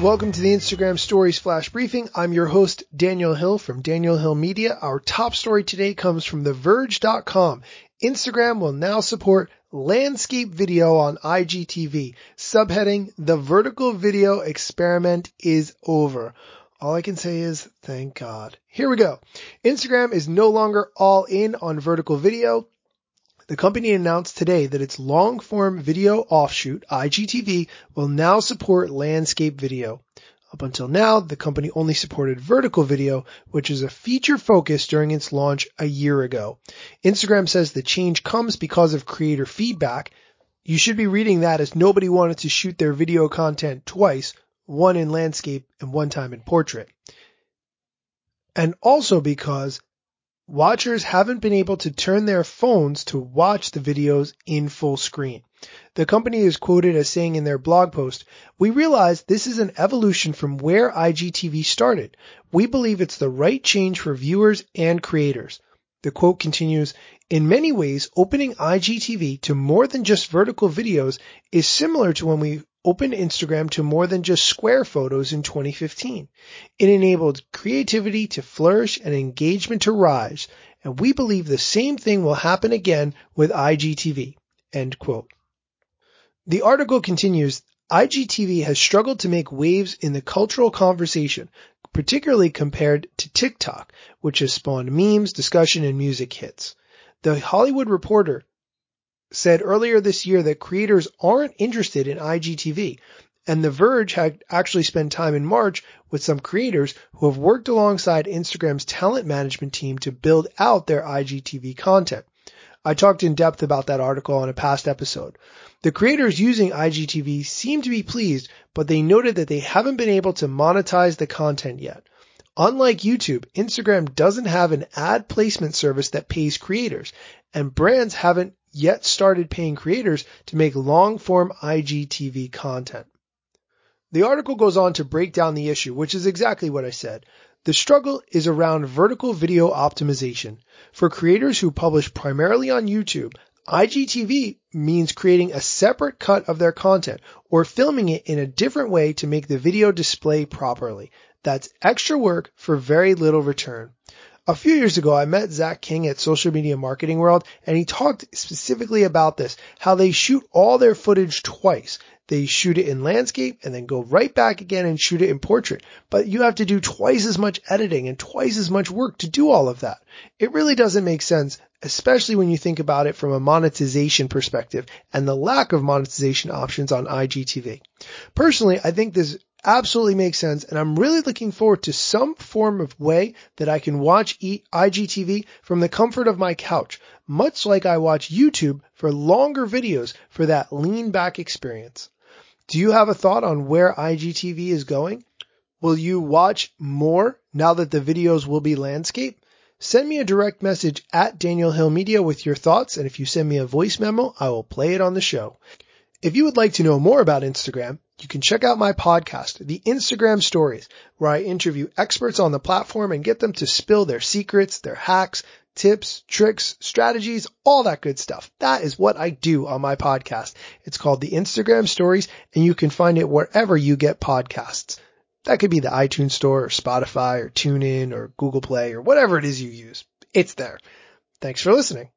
Welcome to the Instagram Stories Flash Briefing. I'm your host, Daniel Hill from Daniel Hill Media. Our top story today comes from TheVerge.com. Instagram will now support landscape video on IGTV. Subheading, the vertical video experiment is over. All I can say is thank God. Here we go. Instagram is no longer all in on vertical video. The company announced today that its long form video offshoot, IGTV, will now support landscape video. Up until now, the company only supported vertical video, which is a feature focus during its launch a year ago. Instagram says the change comes because of creator feedback. You should be reading that as nobody wanted to shoot their video content twice, one in landscape and one time in portrait. And also because watchers haven't been able to turn their phones to watch the videos in full screen. The company is quoted as saying in their blog post, we realize this is an evolution from where IGTV started. We believe it's the right change for viewers and creators. The quote continues, in many ways, opening IGTV to more than just vertical videos is similar to when we opened Instagram to more than just square photos in 2015. It enabled creativity to flourish and engagement to rise, and we believe the same thing will happen again with IGTV. End quote. The article continues, IGTV has struggled to make waves in the cultural conversation, particularly compared to TikTok, which has spawned memes, discussion, and music hits. The Hollywood Reporter said earlier this year that creators aren't interested in IGTV. And The Verge had actually spent time in March with some creators who have worked alongside Instagram's talent management team to build out their IGTV content. I talked in depth about that article on a past episode. The creators using IGTV seem to be pleased, but they noted that they haven't been able to monetize the content yet. Unlike YouTube, Instagram doesn't have an ad placement service that pays creators, and brands haven't yet started paying creators to make long form IGTV content. The article goes on to break down the issue, which is exactly what I said. The struggle is around vertical video optimization. For creators who publish primarily on YouTube, IGTV means creating a separate cut of their content or filming it in a different way to make the video display properly. That's extra work for very little return. A few years ago, I met Zach King at Social Media Marketing World, and he talked specifically about this, how they shoot all their footage twice. They shoot it in landscape and then go right back again and shoot it in portrait. But you have to do twice as much editing and twice as much work to do all of that. It really doesn't make sense, especially when you think about it from a monetization perspective and the lack of monetization options on IGTV. Personally, I think this absolutely makes sense. And I'm really looking forward to some form of way that I can watch IGTV from the comfort of my couch, much like I watch YouTube for longer videos for that lean back experience. Do you have a thought on where IGTV is going? Will you watch more now that the videos will be landscape? Send me a direct message at Daniel Hill Media with your thoughts, and if you send me a voice memo, I will play it on the show. If you would like to know more about Instagram, you can check out my podcast, The Instagram Stories, where I interview experts on the platform and get them to spill their secrets, their hacks, tips, tricks, strategies, all that good stuff. That is what I do on my podcast. It's called The Instagram Stories and you can find it wherever you get podcasts. That could be the iTunes store or Spotify or TuneIn or Google Play or whatever it is you use. It's there. Thanks for listening.